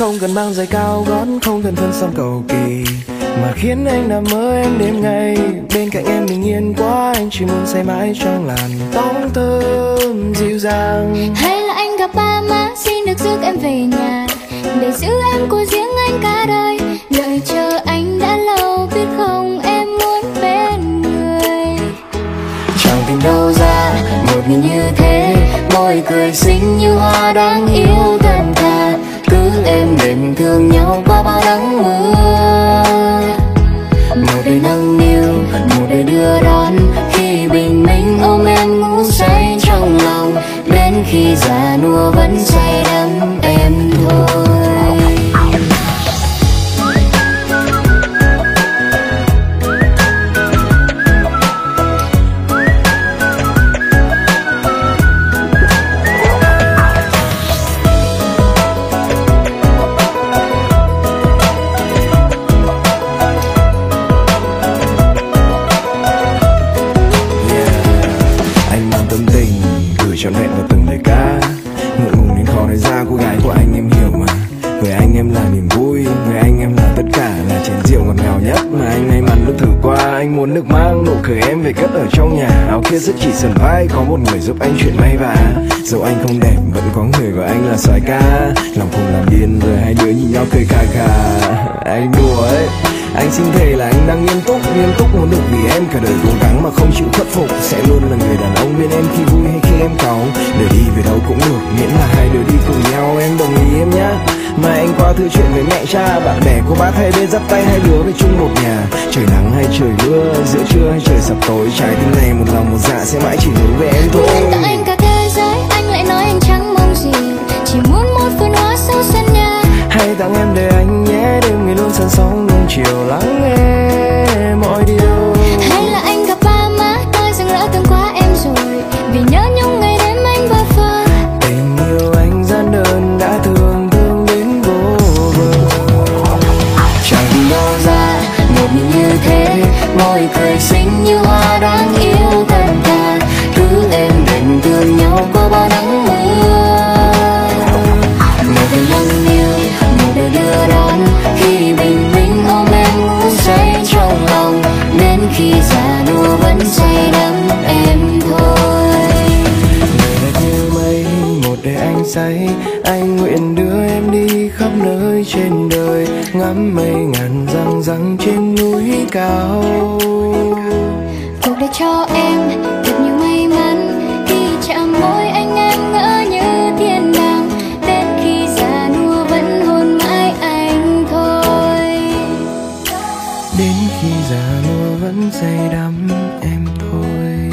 không cần mang giày cao gót không cần thân son cầu kỳ. Mà khiến anh nằm mơ em đêm ngày bên cạnh em bình yên quá anh chỉ muốn say mãi trong làn tóc thơm dịu dàng. Hay là anh gặp ba má xin được rước em về nhà để giữ em của riêng anh cả đời. Đợi chờ anh đã lâu biết không em muốn bên người. Chẳng tìm đâu ra một người như thế môi cười xinh như hoa đáng yêu thật thà tình thương nhau qua bao nắng mưa. Một đời nâng niu, một đời đưa đón. Khi bình minh ôm em ngủ say trong lòng, đến khi già nua vẫn say cô gái của anh em hiểu mà. Người anh em là niềm vui, người anh em là tất cả là chén rượu ngọt ngào nhất mà anh may mắn được thử qua. Anh muốn được mang nụ cười em về cất ở trong nhà. Áo kia rất chỉ sần vai, có một người giúp anh chuyện may vá. Dẫu anh không đẹp, vẫn có người gọi anh là soái ca. Lòng cùng làm điên, rồi hai đứa nhìn nhau cười khà khà. Anh đùa ấy anh xin thề là anh đang nghiêm túc nghiêm túc muốn được vì em cả đời cố gắng mà không chịu khuất phục. Sẽ luôn là người đàn ông bên em khi vui hay khi em cáu. Để đi về đâu cũng được miễn là hai đứa đi cùng nhau. Em đồng ý em nhá. Mà anh qua thư chuyện với mẹ cha. Bạn bè cô bác hay bên dắt tay hai đứa về chung một nhà. Trời nắng hay trời mưa giữa trưa hay trời sập tối. Trái tim này một lòng một dạ sẽ mãi chỉ hướng về em thôi. Anh cả thế giới anh lại nói anh chẳng mong gì. Chỉ muốn một vườn hoa sau sân nhà. Hãy tặng em để sóng luôn anh nguyện đưa em đi khắp nơi trên đời ngắm mây ngàn răng răng trên núi cao. Cuộc đời cho em thật nhiều may mắn khi chạm môi anh em ngỡ như thiên đàng đến khi già nua vẫn hôn mãi anh thôi. Đến khi già nua vẫn say đắm em thôi